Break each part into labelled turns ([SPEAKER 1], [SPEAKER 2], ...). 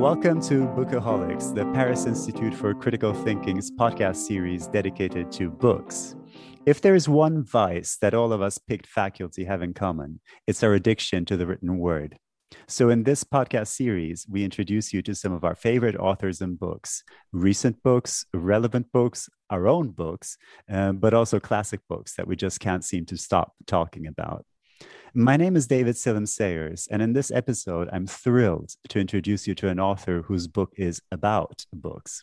[SPEAKER 1] Welcome to Bookaholics, the Paris Institute for Critical Thinking's podcast series dedicated to books. If there is one vice that all of us PICT faculty have in common, it's our addiction to the written word. So, in this podcast series, we introduce you to some of our favorite authors and books recent books, relevant books, our own books, um, but also classic books that we just can't seem to stop talking about. My name is David Selim Sayers, and in this episode, I'm thrilled to introduce you to an author whose book is about books.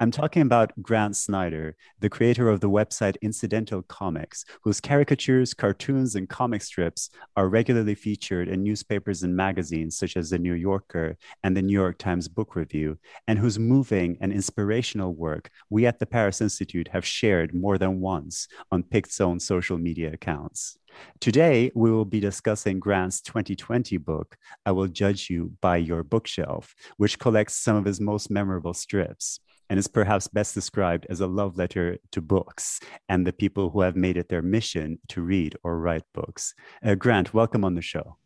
[SPEAKER 1] I'm talking about Grant Snider, the creator of the website Incidental Comics, whose caricatures, cartoons, and comic strips are regularly featured in newspapers and magazines such as The New Yorker and the New York Times Book Review, and whose moving and inspirational work we at the Paris Institute have shared more than once on Pict's own social media accounts. Today, we will be discussing Grant's 2020 book, I Will Judge You by Your Bookshelf, which collects some of his most memorable strips and is perhaps best described as a love letter to books and the people who have made it their mission to read or write books. Uh, Grant, welcome on the show.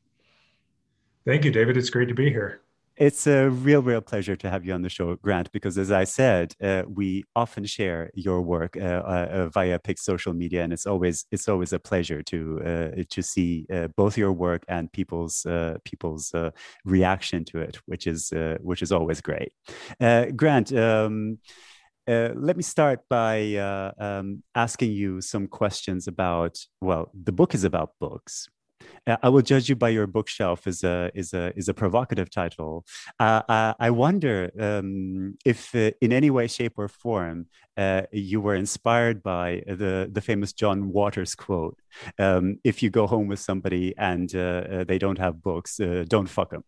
[SPEAKER 2] Thank you, David. It's great to be here.
[SPEAKER 1] It's a real, real pleasure to have you on the show, Grant, because as I said, uh, we often share your work uh, uh, via Pict's social media, and it's always it's always a pleasure to uh, to see uh, both your work and people's uh, people's reaction to it, which is which is always great. Grant. Um, uh, let me start by uh, um, asking you some questions about well the book is about books uh, I will judge you by your bookshelf is a is a is a provocative title. Uh, uh I wonder um, if, uh, in any way, shape, or form, uh, you were inspired by the the famous John Waters quote: um, "If you go home with somebody and they don't have books, don't fuck them."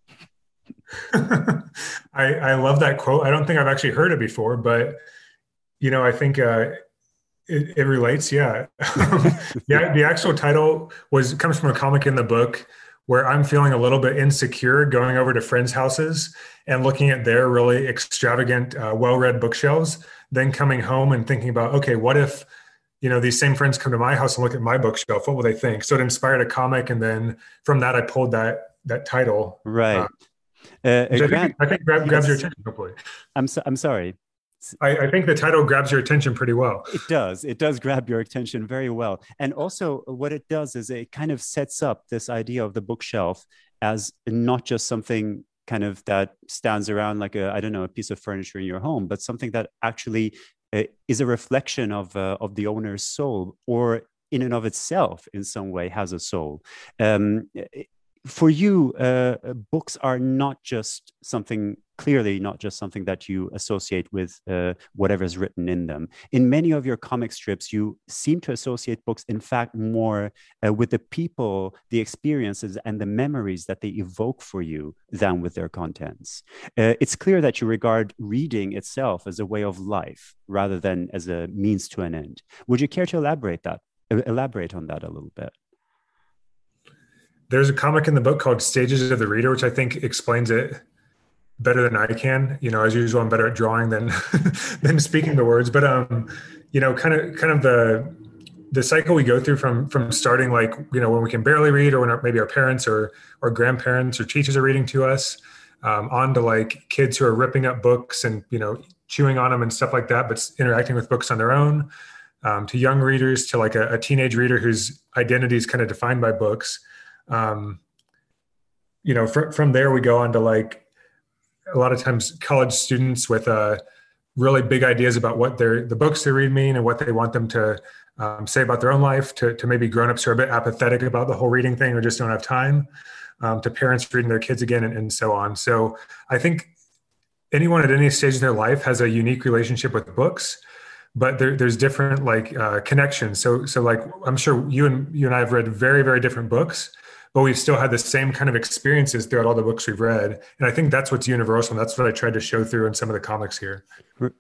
[SPEAKER 2] I, I love that quote. I don't think I've actually heard it before, but you know, I think it, it relates, yeah. yeah, the actual title was comes from a comic in the book where I'm feeling a little bit insecure going over to friends' houses and looking at their really extravagant, uh, well-read bookshelves, then coming home and thinking about, okay, what if you know these same friends come to my house and look at my bookshelf? What will they think? So it inspired a comic, and then from that, I pulled that that title.
[SPEAKER 1] Right. Uh, uh,
[SPEAKER 2] I, Grant, think, I think grab, grabs your attention. Hopefully.
[SPEAKER 1] I'm so, I'm sorry.
[SPEAKER 2] I, I, think the title grabs your attention pretty well.
[SPEAKER 1] It does. It does grab your attention very well. And also, what it does is it kind of sets up this idea of the bookshelf as not just something kind of that stands around like a I don't know a piece of furniture in your home, but something that actually uh, is a reflection of uh, of the owner's soul, or in and of itself, in some way, has a soul. Um, for you, uh, books are not just something clearly not just something that you associate with uh, whatever is written in them. In many of your comic strips, you seem to associate books, in fact, more uh, with the people, the experiences, and the memories that they evoke for you than with their contents. Uh, it's clear that you regard reading itself as a way of life rather than as a means to an end. Would you care to elaborate that? Elaborate on that a little bit
[SPEAKER 2] there's a comic in the book called Stages of the Reader, which I think explains it better than I can. You know, as usual, I'm better at drawing than than speaking the words. But um, you know, kind of kind of the the cycle we go through from from starting like you know when we can barely read or when our, maybe our parents or or grandparents or teachers are reading to us um, on to like kids who are ripping up books and you know chewing on them and stuff like that but interacting with books on their own um, to young readers to like a, a, teenage reader whose identity is kind of defined by books um, you know fr- from there we go on to like a lot of times college students with uh, really big ideas about what their the books they read mean and what they want them to um, say about their own life to, to maybe grown-ups who are a bit apathetic about the whole reading thing or just don't have time um, to parents reading their kids again and, and so on. So i think anyone at any stage in their life has a unique relationship with books but there, there's different like uh, connections. So so like i'm sure you and you and i have read very very different books but we've still had the same kind of experiences throughout all the books we've read. And i think that's what's universal and that's what i tried to show through in some of the comics here.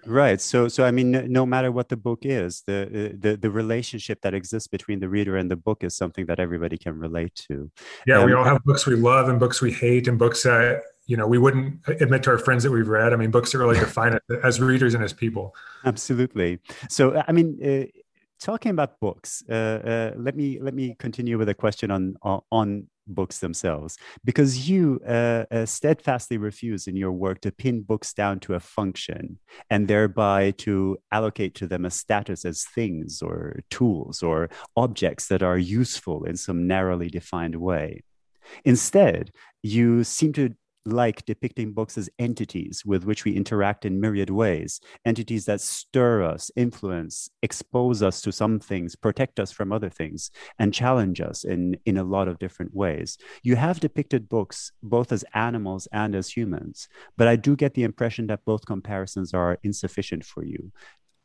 [SPEAKER 1] Right. So so i mean no matter what the book is the the the relationship that exists between the reader and the book is something that everybody can relate to.
[SPEAKER 2] Yeah um, we all have books we love and books we hate and books that you know we wouldn't admit to our friends that we've read. I mean books that really define it as readers and as people.
[SPEAKER 1] Absolutely. So i mean uh, talking about books, uh, uh, let me let me continue with a question on on, books themselves, because you uh, uh, steadfastly refuse in your work to pin books down to a function and thereby to allocate to them a status as things or tools or objects that are useful in some narrowly defined way. Instead, you seem to like depicting books as entities with which we interact in myriad ways, entities that stir us, influence, expose us to some things, protect us from other things, and challenge us in, in a lot of different ways. You have depicted books both as animals and as humans, but I do get the impression that both comparisons are insufficient for you.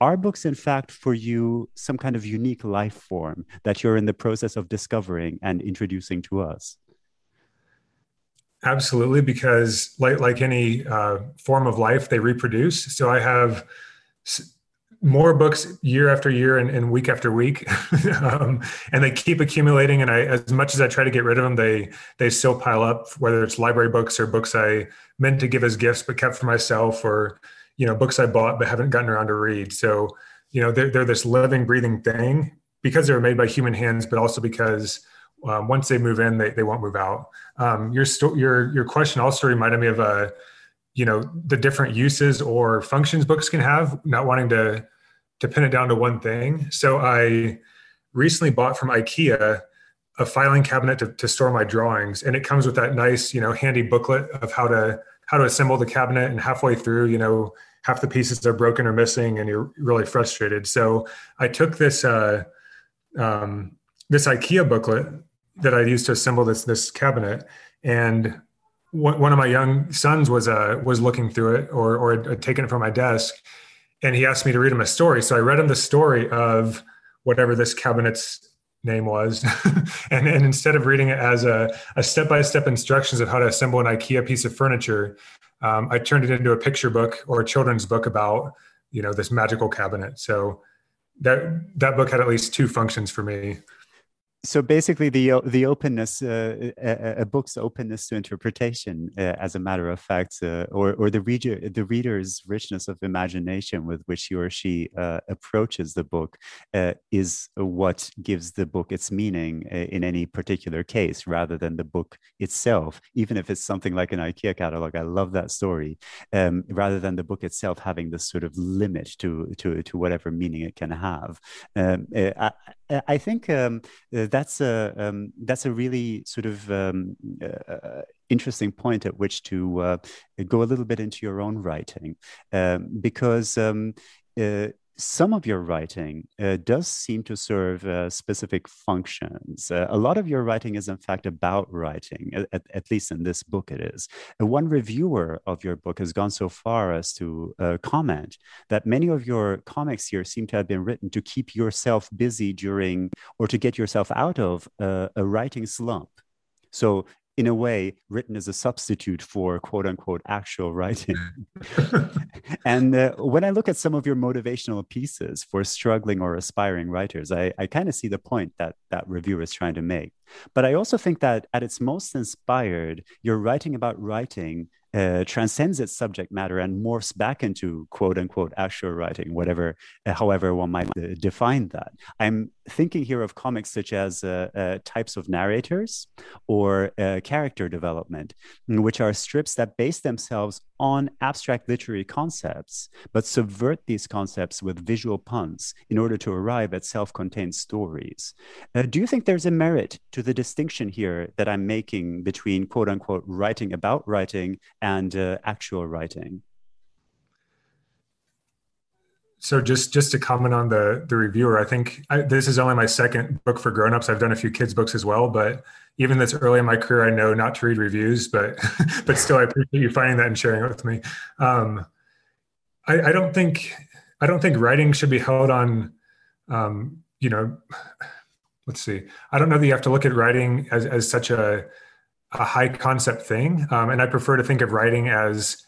[SPEAKER 1] Are books, in fact, for you some kind of unique life form that you're in the process of discovering and introducing to us?
[SPEAKER 2] Absolutely, because like like any uh, form of life, they reproduce. So I have more books year after year and, and week after week, um, and they keep accumulating. And I, as much as I try to get rid of them, they they still pile up. Whether it's library books or books I meant to give as gifts but kept for myself, or you know books I bought but haven't gotten around to read. So you know they're they're this living, breathing thing because they were made by human hands, but also because um, once they move in, they, they won't move out. Um, your sto- your your question also reminded me of a, uh, you know, the different uses or functions books can have. Not wanting to to pin it down to one thing. So I recently bought from IKEA a filing cabinet to, to store my drawings, and it comes with that nice, you know, handy booklet of how to how to assemble the cabinet. And halfway through, you know, half the pieces are broken or missing, and you're really frustrated. So I took this. Uh, um, this IKEA booklet that I used to assemble this this cabinet, and one of my young sons was uh, was looking through it or or had taken it from my desk, and he asked me to read him a story. So I read him the story of whatever this cabinet's name was, and and instead of reading it as a a step by step instructions of how to assemble an IKEA piece of furniture, um, I turned it into a picture book or a children's book about you know this magical cabinet. So that that book had at least two functions for me
[SPEAKER 1] so basically the the openness uh, a, a, book's openness to interpretation uh, as a matter of fact uh, or or the reader the reader's richness of imagination with which he or she uh, approaches the book uh, is what gives the book its meaning uh, in any particular case rather than the book itself. Even if it's something like an ikea catalog i love that story um, rather than the book itself having this sort of limit to to to whatever meaning it can have. Um, I, I think um, that's a um, that's a really sort of um, uh, interesting point at which to uh, go a little bit into your own writing, um, because um, uh, some of your writing uh, does seem to serve uh, specific functions. Uh, a lot of your writing is, in fact, about writing, at, at least in this book, it is. Uh, one reviewer of your book has gone so far as to uh, comment that many of your comics here seem to have been written to keep yourself busy during or to get yourself out of uh, a writing slump. So in a way written as a substitute for quote unquote actual writing. and uh, when I look at some of your motivational pieces for struggling or aspiring writers, I, I kind of see the point that that reviewer is trying to make. But I also think that at its most inspired, you're writing about writing uh, transcends its subject matter and morphs back into quote unquote actual writing, whatever, uh, however one might uh, define that. I'm thinking here of comics such as uh, uh, types of narrators or uh, character development, which are strips that base themselves on abstract literary concepts, but subvert these concepts with visual puns in order to arrive at self contained stories. Uh, do you think there's a merit to the distinction here that I'm making between quote unquote writing about writing and uh, actual writing?
[SPEAKER 2] So just just to comment on the the reviewer, I think I, this is only my second book for grown-ups. I've done a few kids books as well, but even this early in my career, I know not to read reviews, but but still, I appreciate you finding that and sharing it with me. Um, I, I, don't think I don't think writing should be held on, um, you know, let's see. I don't know that you have to look at writing as as such a a high concept thing, um, and I prefer to think of writing as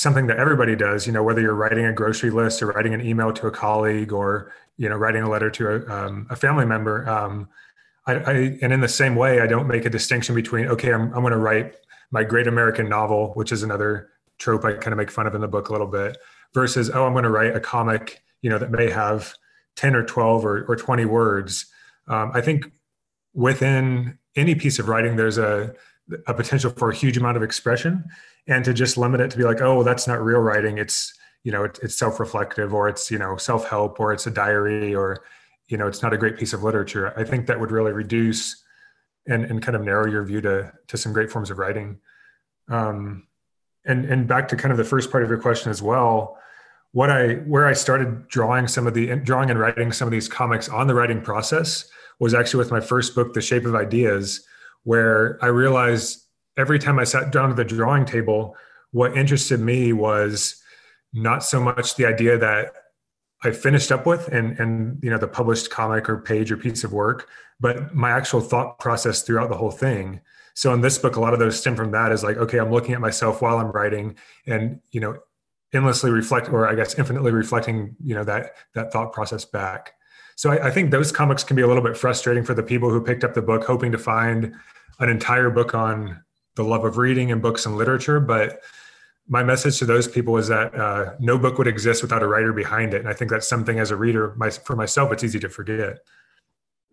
[SPEAKER 2] something that everybody does you know whether you're writing a grocery list or writing an email to a colleague or you know writing a letter to a, um, a family member um, I, I, and in the same way i don't make a distinction between okay i'm, I'm going to write my great american novel which is another trope i kind of make fun of in the book a little bit versus oh i'm going to write a comic you know that may have 10 or 12 or, or 20 words. Um, i think within any piece of writing there's a, a potential for a huge amount of expression and to just limit it to be like oh that's not real writing. It's you know it, it's self-reflective or it's you know self-help or it's a diary or you know it's not a great piece of literature. I think that would really reduce and, and kind of narrow your view to to some great forms of writing. Um, and and back to kind of the first part of your question as well what i where i started drawing some of the drawing and writing some of these comics on the writing process was actually with my first book the shape of ideas where i realized every time i sat down to the drawing table what interested me was not so much the idea that I finished up with and and you know the published comic or page or piece of work, but my actual thought process throughout the whole thing. So in this book, a lot of those stem from that is like, okay, I'm looking at myself while I'm writing and you know, endlessly reflect or I guess infinitely reflecting, you know, that that thought process back. So I, I think those comics can be a little bit frustrating for the people who picked up the book hoping to find an entire book on the love of reading and books and literature, but my message to those people is that uh, no book would exist without a writer behind it. And i think that's something as a reader my, for myself it's easy to forget.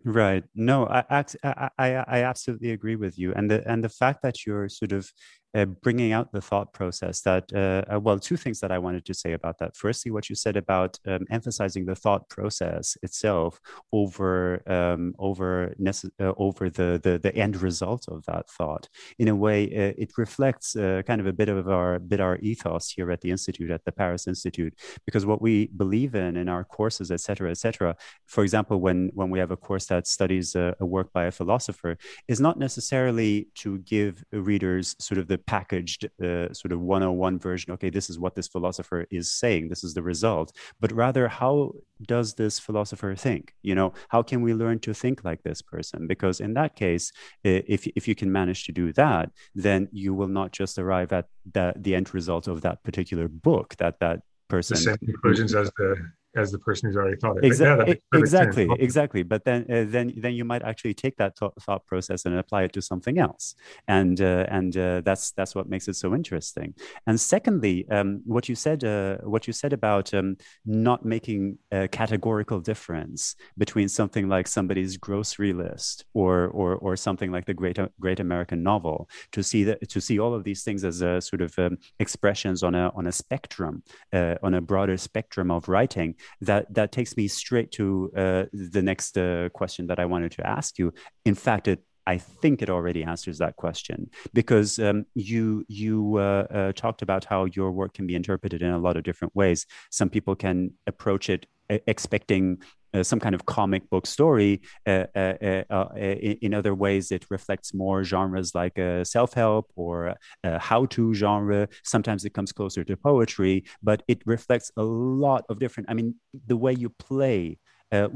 [SPEAKER 1] Right. No I, I i absolutely agree with you. And the and the fact that you're sort of uh, bringing out the thought process that uh, uh, well two things that i wanted to say about that. Firstly what you said about um, emphasizing the thought process itself over um, over nece- uh, over the, the the end result of that thought. In a way uh, it reflects uh, kind of a bit of our bit our ethos here at the institute at the paris institute because what we believe in in our courses etc etc for example when when we have a course that studies a, a work by a philosopher is not necessarily to give readers sort of the packaged uh, sort of 101 version okay this is what this philosopher is saying this is the result. But rather how does this philosopher think? You know how can we learn to think like this person? Because in that case if, if you can manage to do that then you will not just arrive at the, the end result of that particular book that that person
[SPEAKER 2] the same conclusions as the as the person who's already thought it.
[SPEAKER 1] Exactly, yeah, exactly, sense. exactly. But then, uh, then, then you might actually take that th- thought process and apply it to something else, and uh, and uh, that's that's what makes it so interesting. And secondly, um, what you said, uh, what you said about um, not making a categorical difference between something like somebody's grocery list or or or something like the Great Great American Novel, to see that to see all of these things as a sort of um, expressions on a on a spectrum, uh, on a broader spectrum of writing that that takes me straight to uh, the next uh, question that I wanted to ask you. In fact, it I think it already answers that question because um, you you uh, uh, talked about how your work can be interpreted in a lot of different ways. Some people can approach it expecting uh, some kind of comic book story. Uh, uh, uh, uh in, other ways, it reflects more genres like self help or how to genre. Sometimes it comes closer to poetry, but it reflects a lot of different. I mean, the way you play.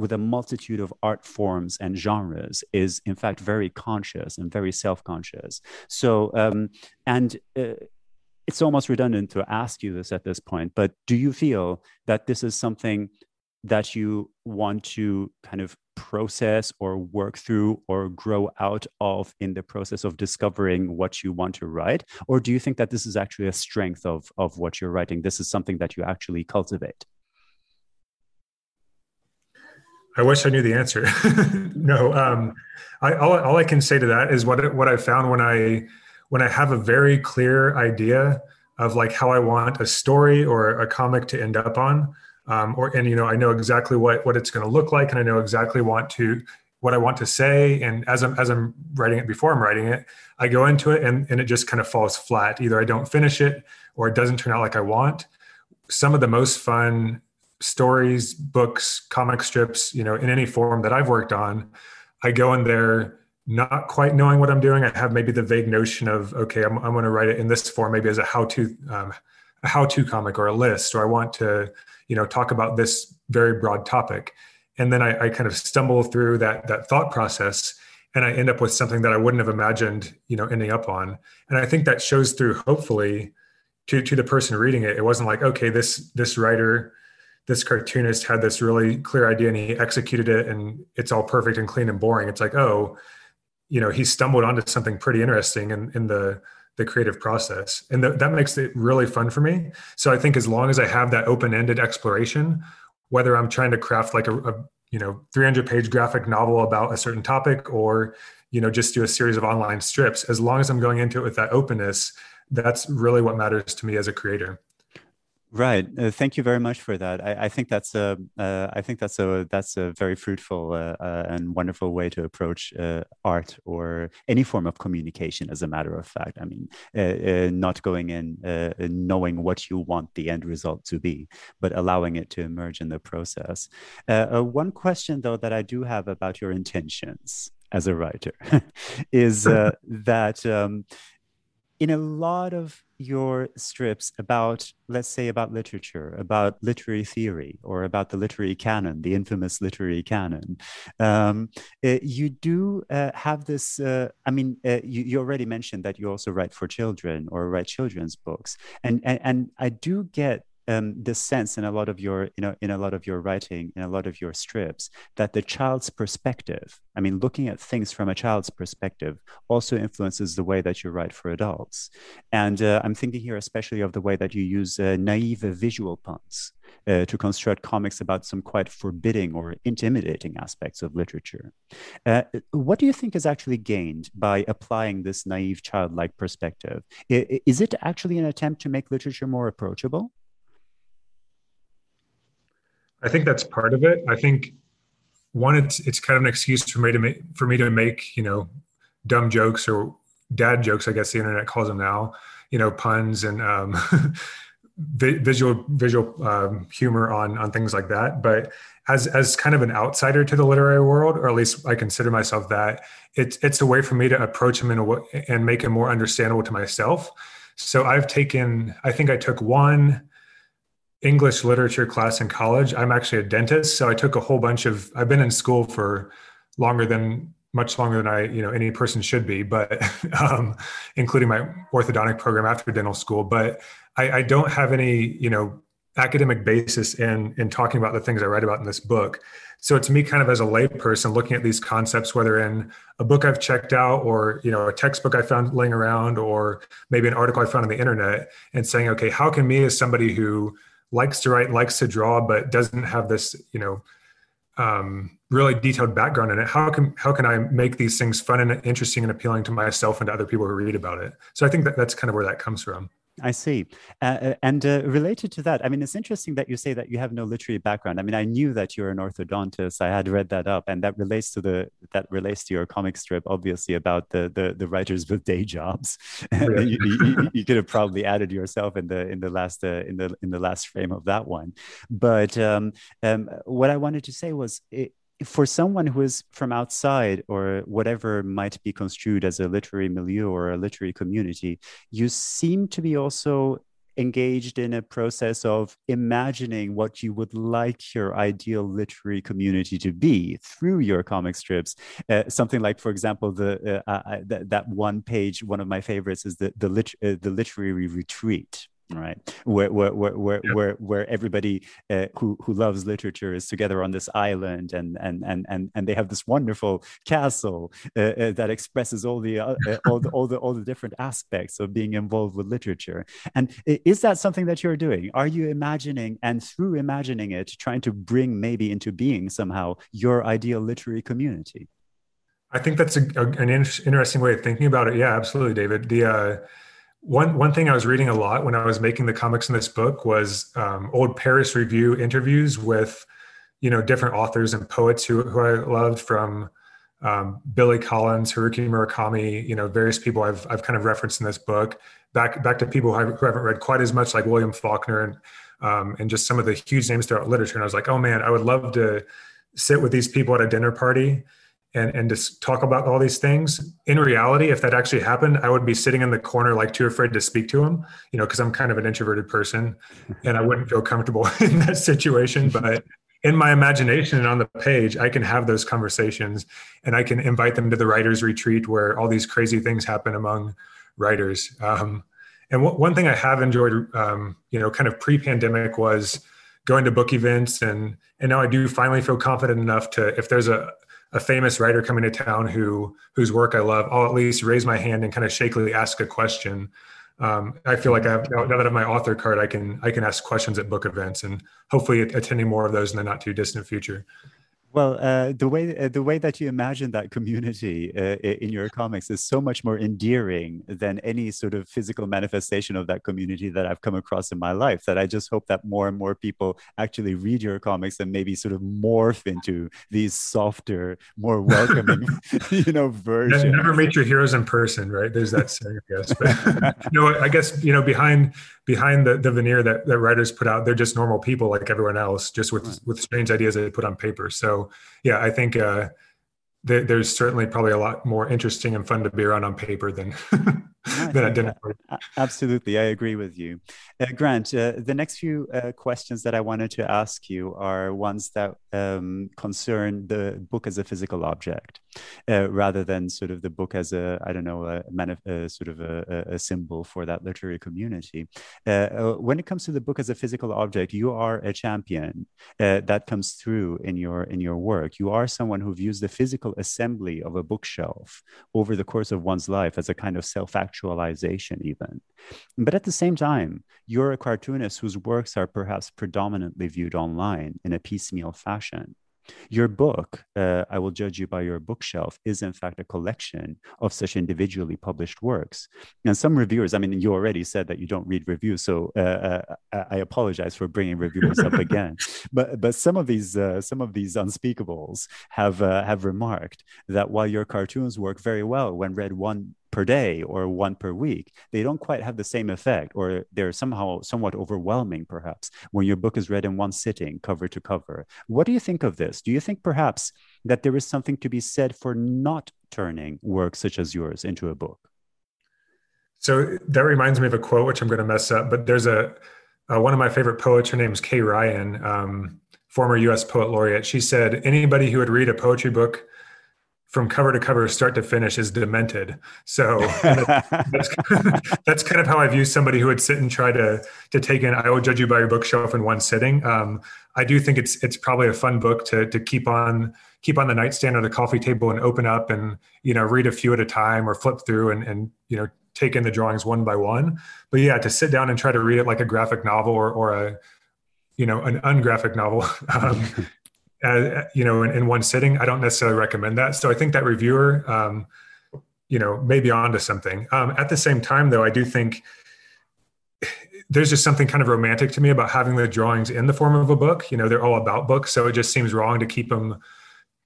[SPEAKER 1] with a multitude of art forms and genres is in fact very conscious and very self-conscious so um, and it's almost redundant to ask you this at this point, but do you feel that this is something that you want to kind of process or work through or grow out of in the process of discovering what you want to write? Or do you think that this is actually a strength of of what you're writing? This is something that you actually cultivate?
[SPEAKER 2] I wish I knew the answer. no, um, I, all, all I can say to that is what what I found when I when I have a very clear idea of like how I want a story or a comic to end up on um, or and you know I know exactly what what it's going to look like, and I know exactly want to what I want to say. And as I'm as I'm writing it before I'm writing it, I go into it and and it just kind of falls flat. Either I don't finish it or it doesn't turn out like I want. Some of the most fun stories, books, comic strips, you know, in any form that I've worked on, I go in there not quite knowing what I'm doing. I have maybe the vague notion of, okay, I'm, I'm going to write it in this form, maybe as a how-to, um, a how-to comic or a list, or I want to, you know talk about this very broad topic. And then I, I, kind of stumble through that that thought process and i end up with something that i wouldn't have imagined you know ending up on. And i think that shows through hopefully to to the person reading it. It wasn't like okay this this writer this cartoonist had this really clear idea and he executed it and it's all perfect and clean and boring. It's like oh you know he stumbled onto something pretty interesting in in the the creative process. And th- that makes it really fun for me. So i think as long as i have that open-ended exploration whether I'm trying to craft like a, a you know 300 page graphic novel about a certain topic or you know just do a series of online strips as long as i'm going into it with that openness that's really what matters to me as a creator
[SPEAKER 1] Right. Uh, thank you very much for that. I, I think that's a, uh, I think that's a, that's a very fruitful uh, uh and wonderful way to approach uh, art or any form of communication. As a matter of fact, I mean, uh, not going in knowing what you want the end result to be, but allowing it to emerge in the process. one question, though, that I do have about your intentions as a writer is that um, in a lot of your strips about, let's say, about literature, about literary theory, or about the literary canon, the infamous literary canon, um, uh, you do uh, have this. Uh, I mean, uh, you, you, already mentioned that you also write for children or write children's books, and and, and I do get um, this sense in a lot of your you know in a lot of your writing in a lot of your strips that the child's perspective i mean looking at things from a child's perspective also influences the way that you write for adults and uh, i'm thinking here especially of the way that you use uh, naive visual puns uh, to construct comics about some quite forbidding or intimidating aspects of literature. Uh, what do you think is actually gained by applying this naive childlike perspective? Is it actually an attempt to make literature more approachable?
[SPEAKER 2] I think that's part of it. I think one, it's it's kind of an excuse for me to make for me to make you know dumb jokes or dad jokes. I guess the internet calls them now. You know, puns and um, visual visual um, humor on on things like that. But as as kind of an outsider to the literary world, or at least I consider myself that, it's it's a way for me to approach him in a way and make him more understandable to myself. So I've taken, I think I took one English literature class in college. I'm actually a dentist, so I took a whole bunch of. I've been in school for longer than much longer than I, you know, any person should be, but um, including my orthodontic program after dental school. But I, I don't have any, you know, academic basis in in talking about the things I write about in this book. So it's me kind of as a layperson looking at these concepts, whether in a book I've checked out or you know a textbook I found laying around or maybe an article I found on the internet, and saying, okay, how can me as somebody who likes to write, likes to draw, but doesn't have this, you know, um, really detailed background in it. How can how can I make these things fun and interesting and appealing to myself and to other people who read about it? So I think that that's kind of where that comes from.
[SPEAKER 1] I see. Uh, uh, and uh, related to that, I mean, it's interesting that you say that you have no literary background. I mean, I knew that you're an orthodontist. I had read that up, and that relates to the that relates to your comic strip, obviously, about the the, the writers with day jobs. Yeah. you, you, you, could have probably added yourself in the in the last uh, in the in the last frame of that one. But um, um, what I wanted to say was, it, for someone who is from outside or whatever might be construed as a literary milieu or a literary community, you seem to be also engaged in a process of imagining what you would like your ideal literary community to be through your comic strips. Uh, something like, for example, the uh, uh, th- that one page. One of my favorites is the the, lit- uh, the literary retreat right. Where where where where, where, where, everybody uh, who who loves literature is together on this island and and and and, and they have this wonderful castle uh, uh, that expresses all the, uh, uh, all the all the all the different aspects of being involved with literature. And is that something that you're doing? Are you imagining and through imagining it trying to bring maybe into being somehow your ideal literary community?
[SPEAKER 2] I think that's a, a, an in- interesting way of thinking about it. Yeah, absolutely, David. The uh, one one thing I was reading a lot when I was making the comics in this book was um, old Paris Review interviews with, you know, different authors and poets who who I loved from um, Billy Collins, Haruki Murakami, you know, various people I've I've kind of referenced in this book. Back back to people who, who haven't read quite as much, like William Faulkner and um, and just some of the huge names throughout literature. And I was like, oh man, I would love to sit with these people at a dinner party and and just talk about all these things. In reality if that actually happened i would be sitting in the corner like too afraid to speak to him you know because i'm kind of an introverted person and i wouldn't feel comfortable in that situation. But in my imagination and on the page i can have those conversations and i can invite them to the writers retreat where all these crazy things happen among writers. Um, and w- one thing i have enjoyed um, you know kind of pre-pandemic was going to book events and and now i do finally feel confident enough to if there's a a famous writer coming to town who whose work I love, I'll at least raise my hand and kind of shakily ask a question. um, I feel like I have now that I have my author card, I can I can ask questions at book events and hopefully attending more of those in the not too distant future.
[SPEAKER 1] Well, uh, the way uh, the way that you imagine that community uh, in your comics is so much more endearing than any sort of physical manifestation of that community that I've come across in my life. That I just hope that more and more people actually read your comics and maybe sort of morph into these softer, more welcoming, you know, versions.
[SPEAKER 2] Never meet your heroes in person, right? There's that saying, I guess. But, you know, I guess you know behind behind the, the veneer that, that writers put out, they're just normal people like everyone else, just with right. with strange ideas they put on paper. So yeah, I think uh, th- there's certainly probably a lot more interesting and fun to be around on paper than than at dinner.
[SPEAKER 1] Absolutely, I agree with you, uh, Grant. Uh, the next few uh, questions that I wanted to ask you are ones that um, concern the book as a physical object, uh, rather than sort of the book as a I don't know a, manif- a sort of a, a, symbol for that literary community. Uh, uh, when it comes to the book as a physical object, you are a champion that comes through in your in your work. You are someone who views the physical assembly of a bookshelf over the course of one's life as a kind of self actualization, even. But at the same time, you're a cartoonist whose works are perhaps predominantly viewed online in a piecemeal fashion. Your book, uh, I Will Judge You by Your Bookshelf, is in fact a collection of such individually published works. And some reviewers, I mean, you already said that you don't read reviews, so uh, uh, I apologize for bringing reviewers up again. But but some of these uh, some of these unspeakables have uh, have remarked that while your cartoons work very well when read one per day or one per week, they don't quite have the same effect, or they're somehow somewhat overwhelming, perhaps, when your book is read in one sitting, cover to cover. What do you think of this? Do you think perhaps that there is something to be said for not turning work such as yours into a book?
[SPEAKER 2] So that reminds me of a quote, which I'm going to mess up, but there's a, uh, one of my favorite poets, her name is Kay Ryan, um, former US poet laureate. She said, anybody who would read a poetry book from cover to cover, start to finish, is demented. So that's, that's kind of how I view somebody who would sit and try to to take in. I will judge you by your bookshelf in one sitting. Um, I do think it's it's probably a fun book to to keep on keep on the nightstand or the coffee table and open up and you know read a few at a time or flip through and and you know take in the drawings one by one. But yeah, to sit down and try to read it like a graphic novel or or a you know an ungraphic novel um, you know, in, in, one sitting. I don't necessarily recommend that. So I think that reviewer, um, you know, may be onto something. Um, at the same time, though, I do think there's just something kind of romantic to me about having the drawings in the form of a book. You know, they're all about books, so it just seems wrong to keep them,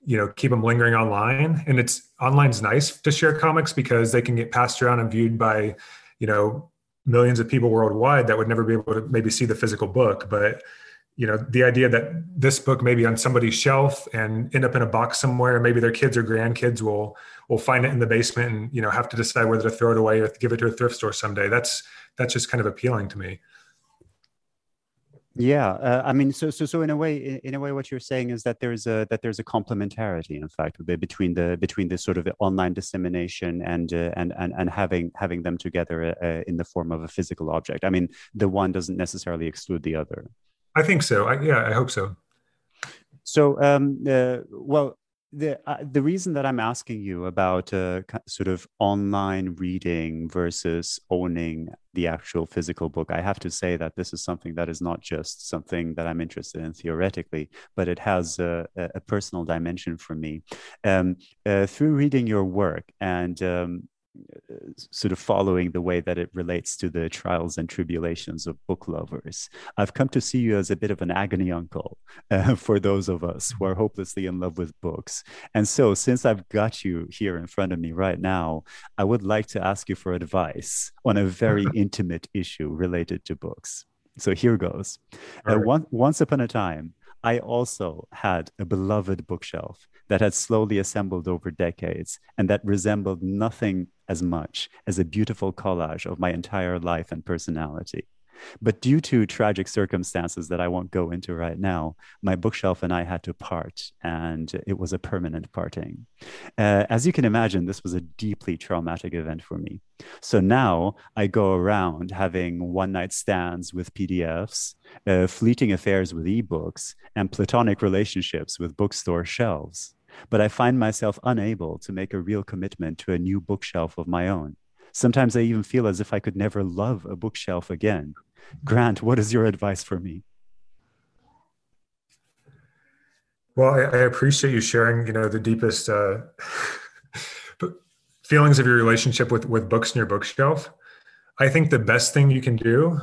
[SPEAKER 2] you know, keep them lingering online. And it's online's nice to share comics because they can get passed around and viewed by, you know, millions of people worldwide that would never be able to maybe see the physical book, but you know the idea that this book may be on somebody's shelf and end up in a box somewhere. Maybe their kids or grandkids will will find it in the basement and you know have to decide whether to throw it away or give it to a thrift store someday. That's that's just kind of appealing to me.
[SPEAKER 1] Yeah uh, i mean so so so in a way in, a way what you're saying is that there's a that there's a complementarity in fact between the between the sort of online dissemination and uh, and, and and having having them together uh, in the form of a physical object. I mean the one doesn't necessarily exclude the other
[SPEAKER 2] I think so. I, yeah, I hope so.
[SPEAKER 1] So, um, uh, well, the uh, the reason that I'm asking you about uh, sort of online reading versus owning the actual physical book, I have to say that this is something that is not just something that I'm interested in theoretically, but it has a, a personal dimension for me. Um, uh, through reading your work and um, sort of following the way that it relates to the trials and tribulations of book lovers. I've come to see you as a bit of an agony uncle uh, for those of us who are hopelessly in love with books. And so, since I've got you here in front of me right now, I would like to ask you for advice on a very intimate issue related to books. So, here goes. Uh, right. one, once upon a time, I also had a beloved bookshelf that had slowly assembled over decades and that resembled nothing as much as a beautiful collage of my entire life and personality. But due to tragic circumstances that I won't go into right now, my bookshelf and I had to part, and it was a permanent parting. Uh, as you can imagine, this was a deeply traumatic event for me. So now I go around having one night stands with PDFs, uh, fleeting affairs with ebooks, and platonic relationships with bookstore shelves. But I find myself unable to make a real commitment to a new bookshelf of my own Sometimes I even feel as if I could never love a bookshelf again. Grant, what is your advice for me?
[SPEAKER 2] Well, I, I appreciate you sharing, you know, the deepest uh, feelings of your relationship with with books in your bookshelf. I think the best thing you can do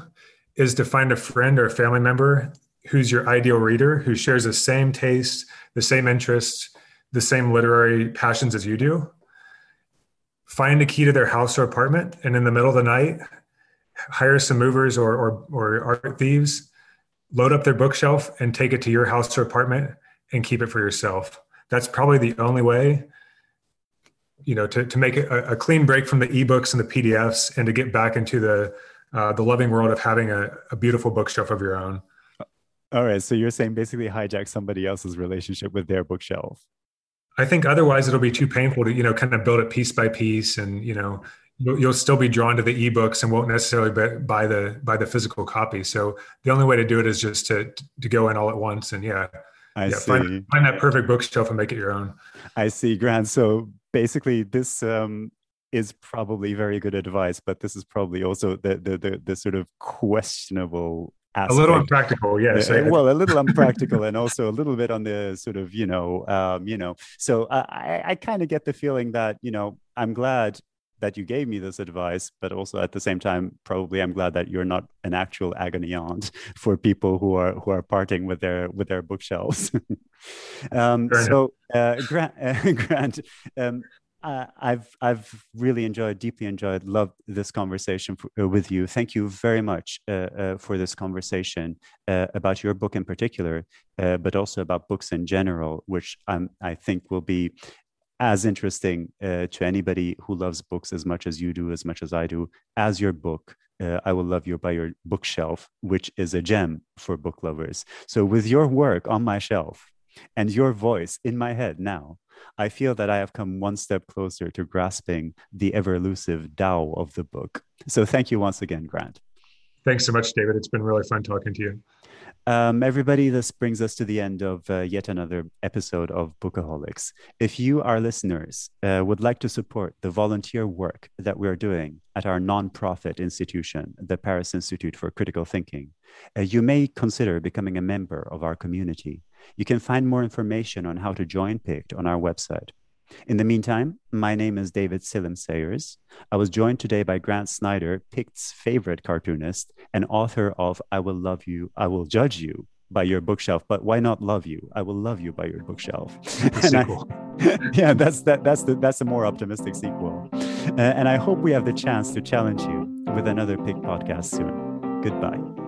[SPEAKER 2] is to find a friend or a family member who's your ideal reader, who shares the same taste, the same interests, the same literary passions as you do. Find a key to their house or apartment, and in the middle of the night, hire some movers or, or, or art thieves, load up their bookshelf, and take it to your house or apartment and keep it for yourself. That's probably the only way, you know, to, to make a, a clean break from the ebooks and the PDFs and to get back into the uh, the loving world of having a, a beautiful bookshelf of your own.
[SPEAKER 1] All right. So you're saying basically hijack somebody else's relationship with their bookshelf.
[SPEAKER 2] I think otherwise it'll be too painful to, you know, kind of build it piece by piece and, you know, you'll, still be drawn to the ebooks and won't necessarily buy the, buy the physical copy. So the only way to do it is just to, to go in all at once. And yeah,
[SPEAKER 1] I
[SPEAKER 2] yeah,
[SPEAKER 1] see.
[SPEAKER 2] Find, find, that perfect bookshelf and make it your own.
[SPEAKER 1] I see, Grant. So basically, this um, is probably very good advice, but this is probably also the the the, the sort of questionable Aspect.
[SPEAKER 2] A little unpractical, yes.
[SPEAKER 1] Uh, well, a little unpractical, and also a little bit on the sort of, you know, um, you know. So I, I, I kind of get the feeling that, you know, I'm glad that you gave me this advice, but also at the same time, probably I'm glad that you're not an actual agony aunt for people who are who are parting with their with their bookshelves. um, so, uh, Grant, uh, Grant um, uh, I've I've really enjoyed, deeply enjoyed, loved this conversation for, uh, with you. Thank you very much uh, uh for this conversation uh, about your book in particular, uh, but also about books in general, which I think will be as interesting to anybody who loves books as much as you do, as much as I do, as your book. I will love you by your bookshelf, which is a gem for book lovers. So, with your work on my shelf and your voice in my head now, I feel that I have come one step closer to grasping the ever elusive Tao of the book. So thank you once again, Grant.
[SPEAKER 2] Thanks so much, David. It's been really fun talking to you.
[SPEAKER 1] Um, everybody, this brings us to the end of uh, yet another episode of Bookaholics. If you, our listeners, uh, would like to support the volunteer work that we're doing at our nonprofit institution, the Paris Institute for Critical Thinking, uh, you may consider becoming a member of our community. You can find more information on how to join PICT on our website. In the meantime, my name is David Selim Sayers. I was joined today by Grant Snider, Pict's favorite cartoonist and author of I Will Love You, I Will Judge You by Your Bookshelf. But why not love you? I will love you by your bookshelf.
[SPEAKER 2] sequel.
[SPEAKER 1] I, yeah, that's that, that's the that's a more optimistic sequel. Uh, and I hope we have the chance to challenge you with another PICT podcast soon. Goodbye.